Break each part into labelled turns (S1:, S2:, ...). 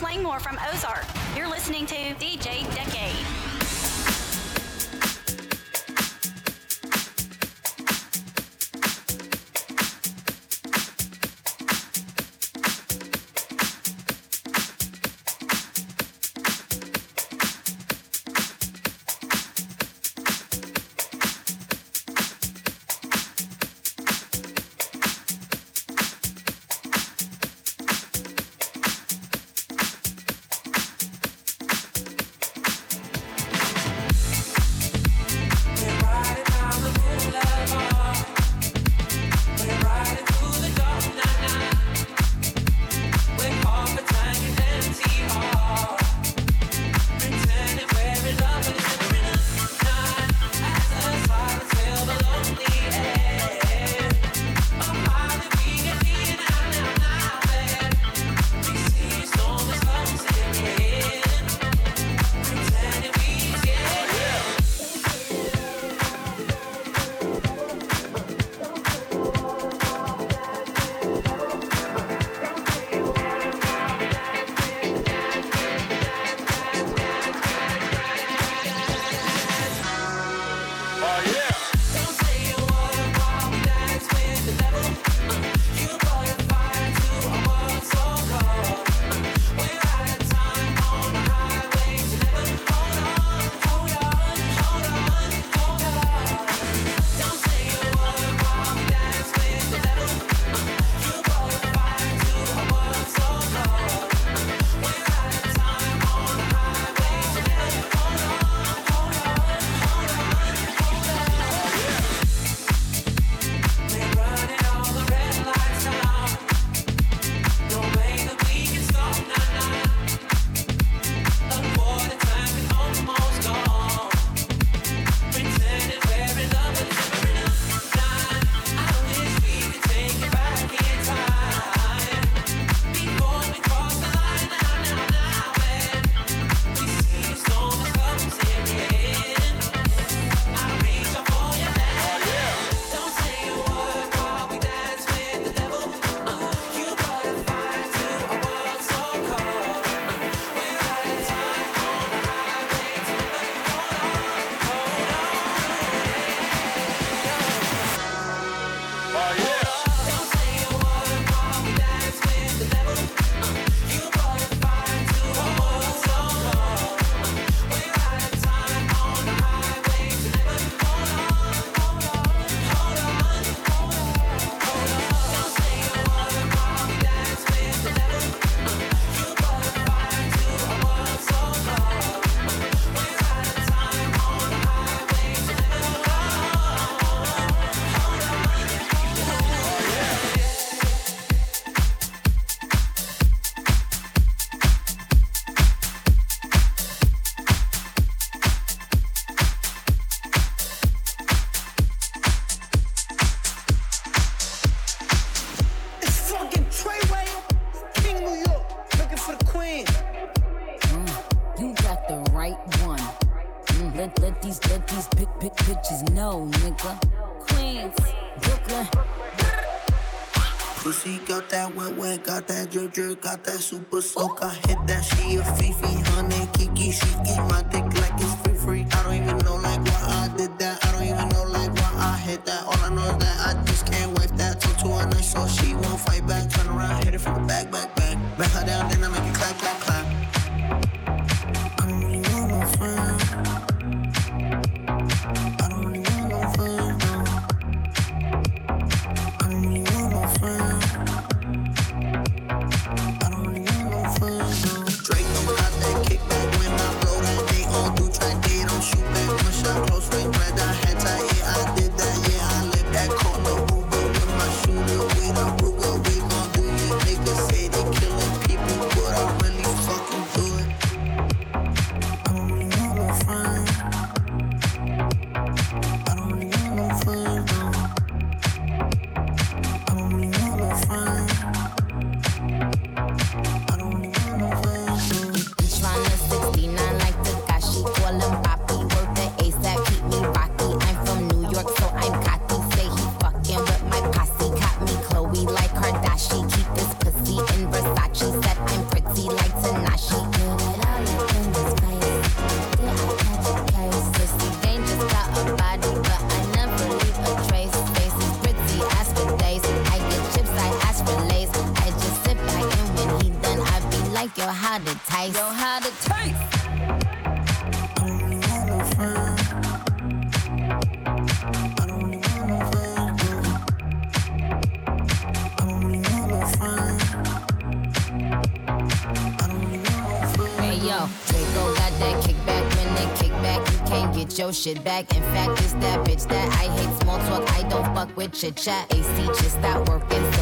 S1: Flangmore from Ozark. You're listening to DJ Decade.
S2: Got that super soca. shit back. In fact, it's that bitch that I hate small talk. I don't fuck with chit chat. AC just stop working.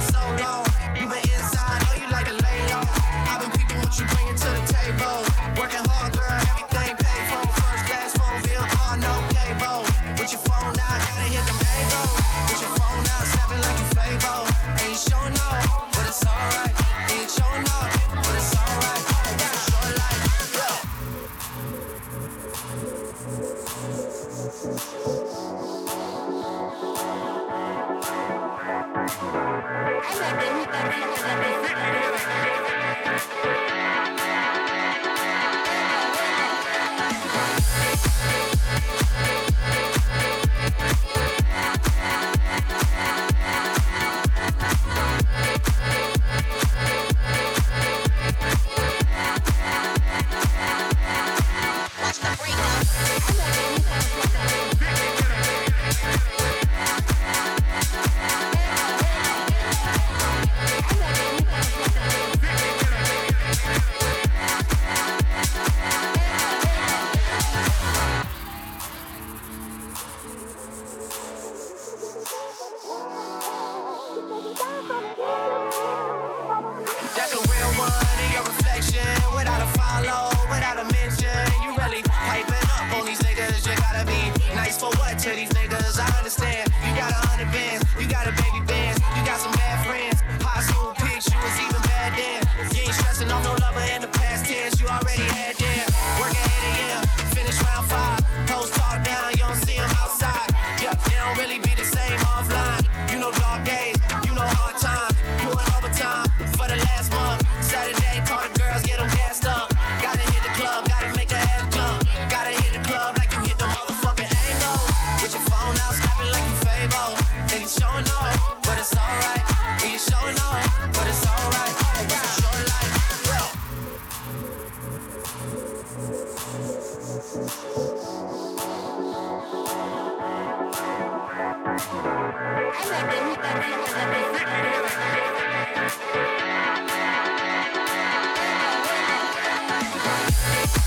S2: So
S3: long.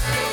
S4: Loving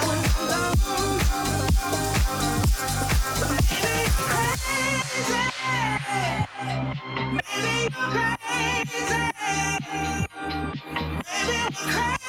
S5: crazy. Maybe crazy. Maybe crazy.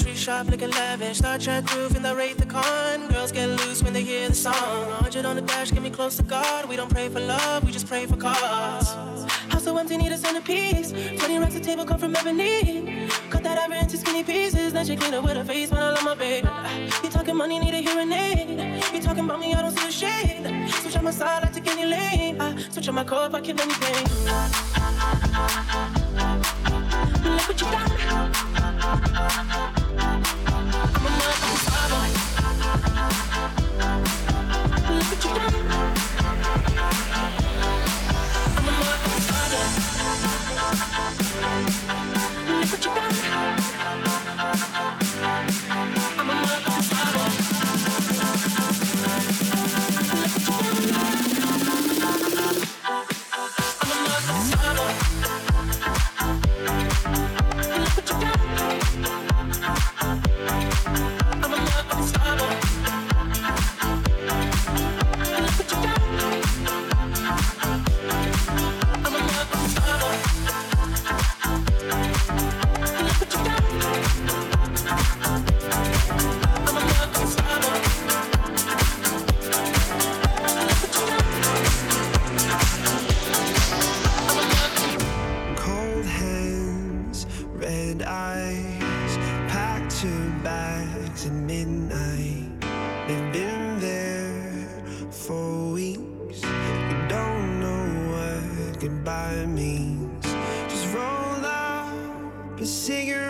S6: Grocery shop looking lavish. Star Trek groove in the Wraith the Khan. Girls get loose when they hear the song. 100 on the dash, get me close to God. We don't pray for love, we just pray for cause. House so empty, need a centerpiece. 20 racks the table come from ebony. Cut that ever into skinny pieces. Then she clean it with her face when I love my baby. You talking money, need a hearing aid. You talking about me, I don't see a shade. Switch on my side, I take any lane. I switch on my cup, I kill anything. Look what you got
S7: not your father. cars, packed two bags at midnight. They've been there for weeks. You don't know what goodbye means. Just roll up a cigarette.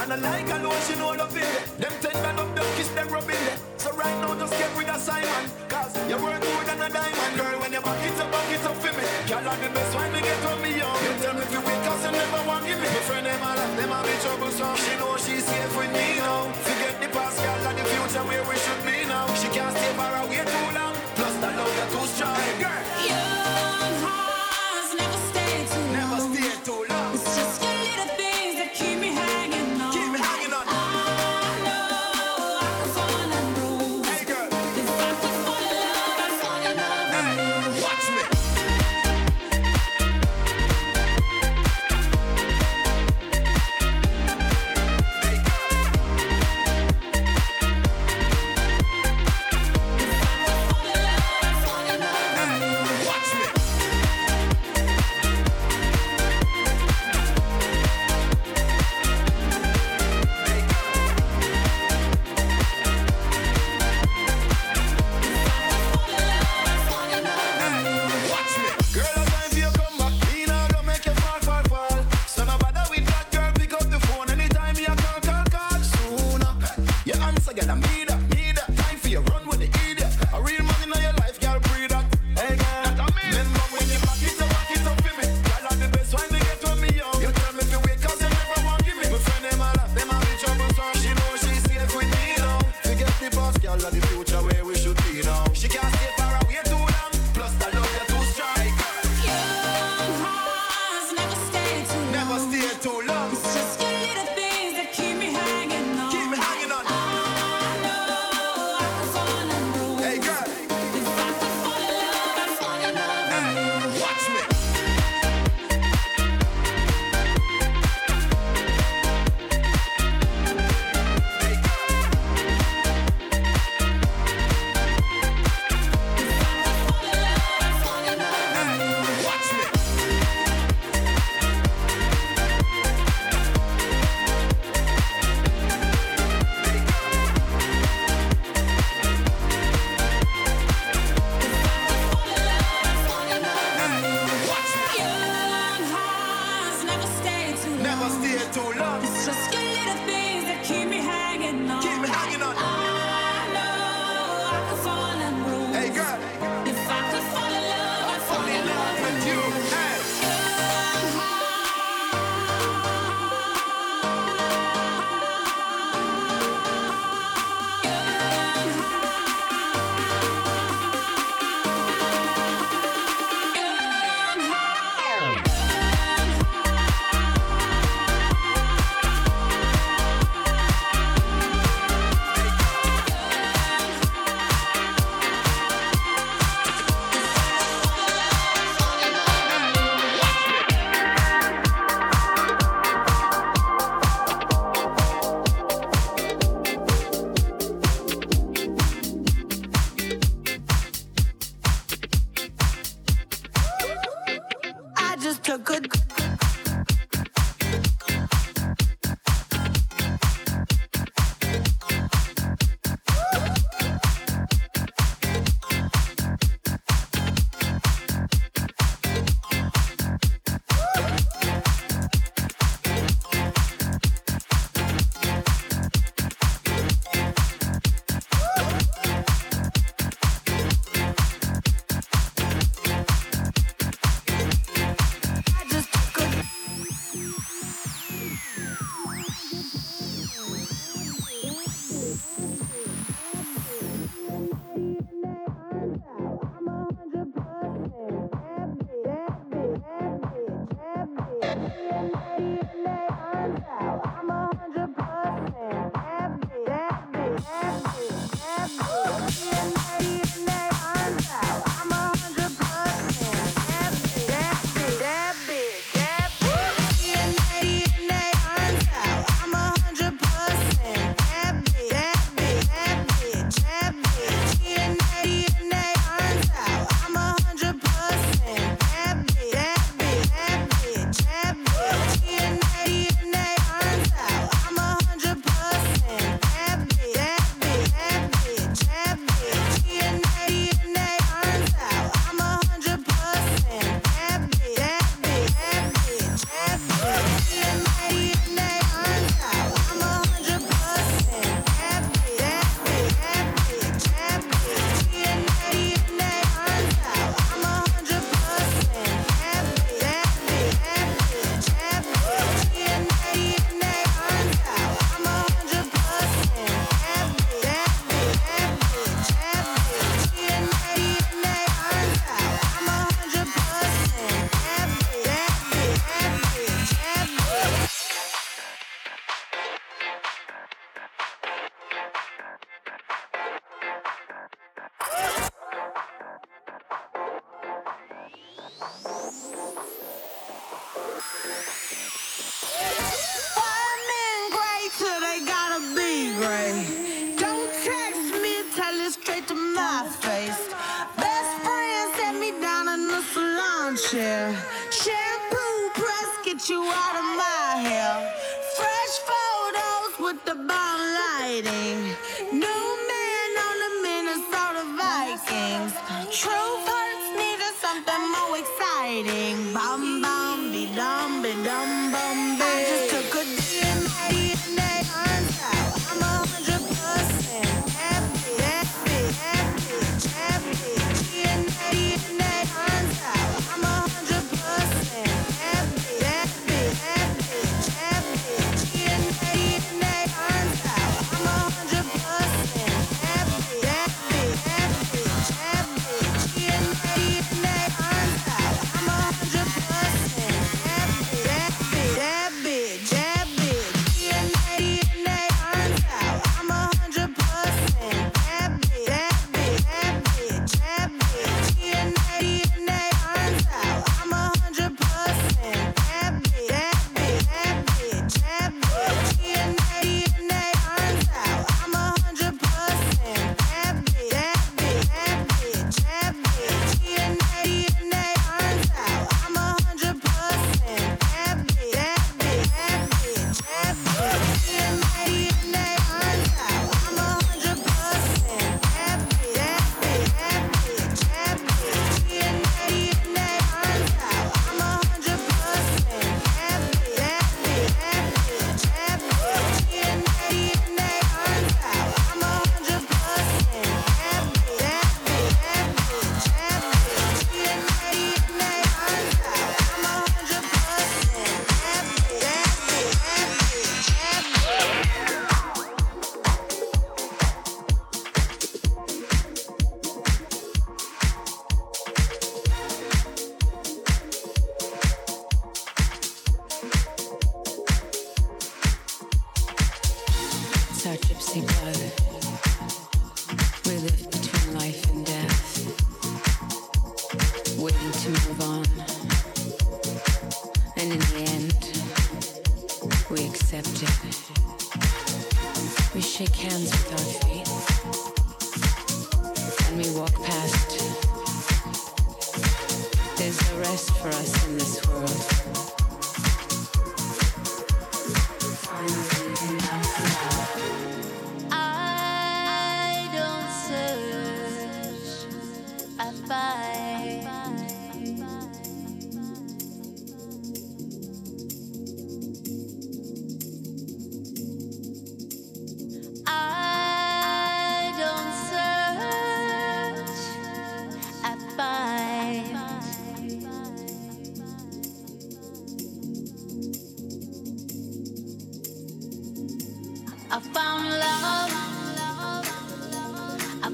S7: And I like
S8: alone, she know the it. Them tender up, them kiss, them rubbing. So right now, just get with a Simon. Cause you work more than a diamond, girl. When you back it's up, back
S9: it's
S8: up for me. Girl, I'm the best wine me get on me young. You tell me if you weak, cause you never want give me. My friend, them all up, them all be troublesome. She know she's safe with me now. Forget the past, girl, and the future where we should be now. She can't stay far away too long. Plus, the love, you're too strong. Girl.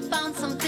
S9: Found something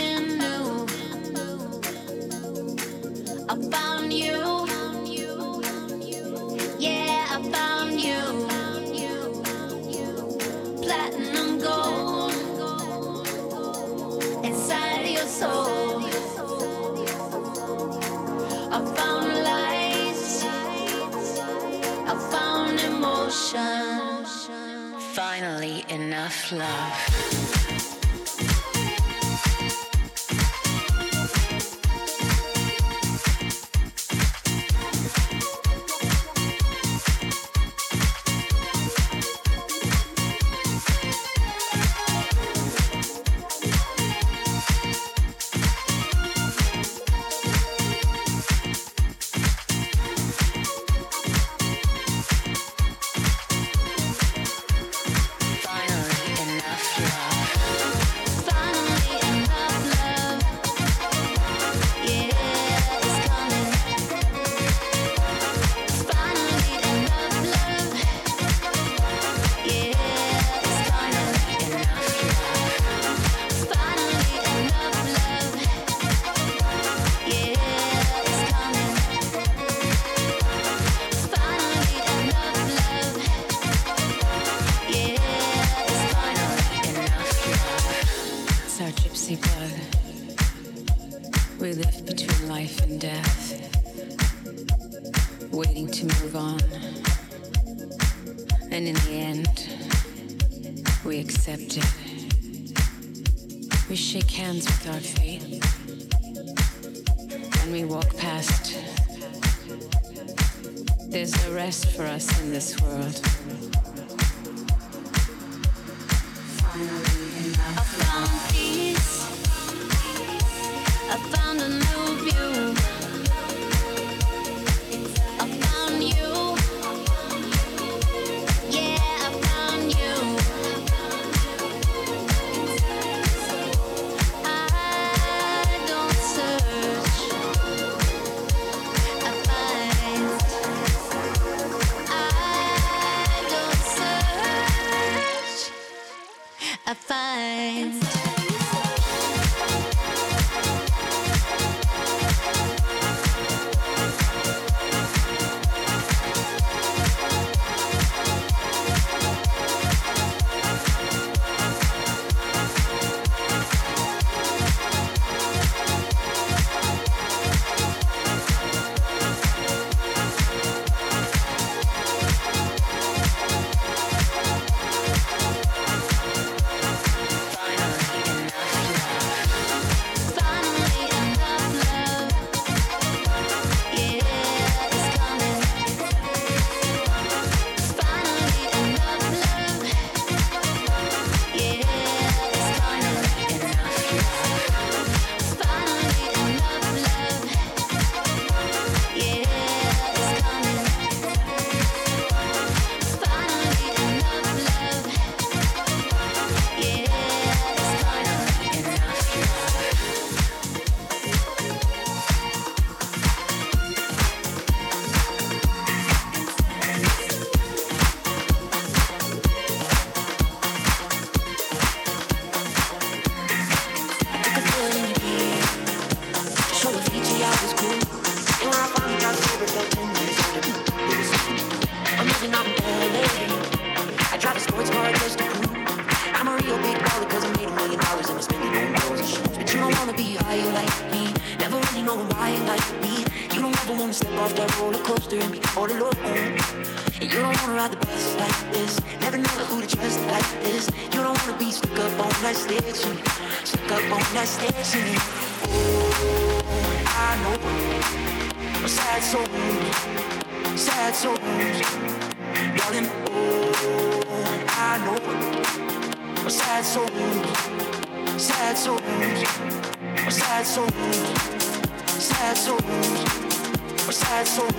S9: sad soul,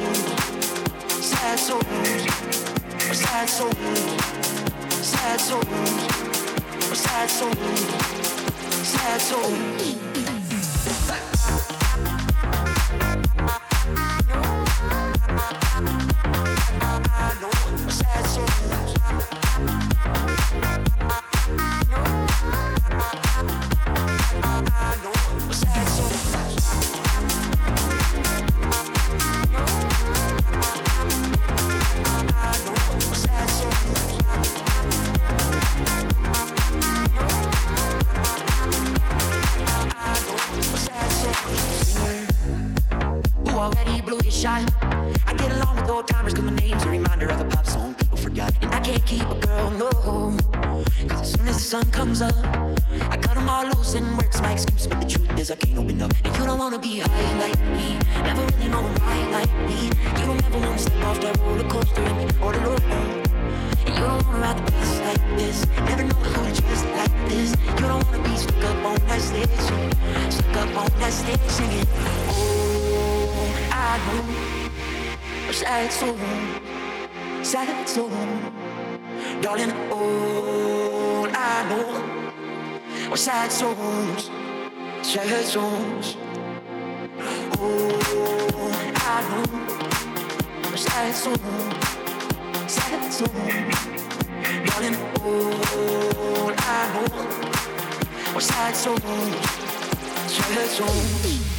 S10: sad soul, sad soul, sad soul, sad soul, sad soul. chansons. Oh, allons, chansons, chansons. Darling,
S11: oh, allons, chansons,
S3: chansons.